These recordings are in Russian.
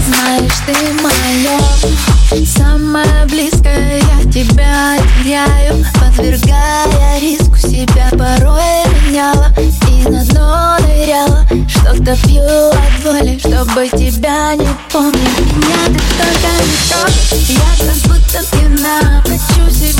Знаешь, ты мое самое близкое Я тебя теряю, подвергая риску Себя. Порой меняла и на дно ныряла Что-то пью от боли, чтобы тебя не помнить. Меня ты только не трогай, я как будто пьяна Хочу сегодня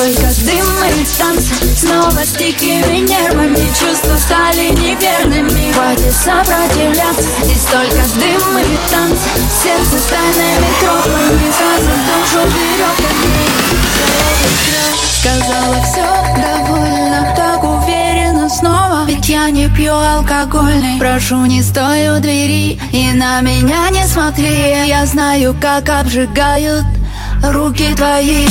Сколько дыма и танца Снова с дикими нервами. Чувства стали неверными. Хватит сопротивляться. И столько дыма и танца Сердце тайными тропами. Сразу душу веревками Сказала все довольно Так уверенно снова. Ведь я не пью алкогольный. Прошу, не стой у двери И на меня не смотри. Я знаю, как обжигают руки твои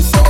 So